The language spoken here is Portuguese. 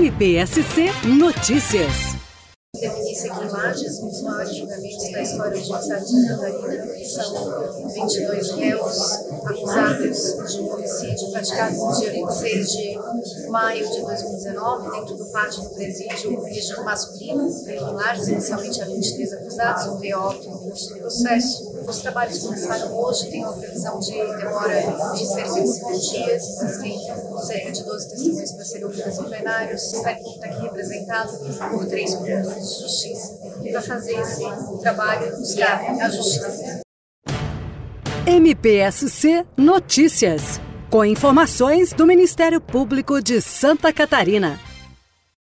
MPSC Notícias. Início aqui em Lages, dos maiores julgamentos da história do Judiciário de Santa Catarina. São 22 réus acusados de homicídio praticado no dia 26 de maio de 2019, dentro do pátio do presídio Rígido Masculino, em Lages. Inicialmente eram 23 acusados, um em curso do processo. Os trabalhos começaram hoje, tem uma previsão de demora de cerca de 5 dias, existem cerca de 12 testemunhas para serem ouvidas em plenário. O está aqui representado por três promotores de justiça vai fazer esse trabalho buscar a justiça. MPSC Notícias, com informações do Ministério Público de Santa Catarina.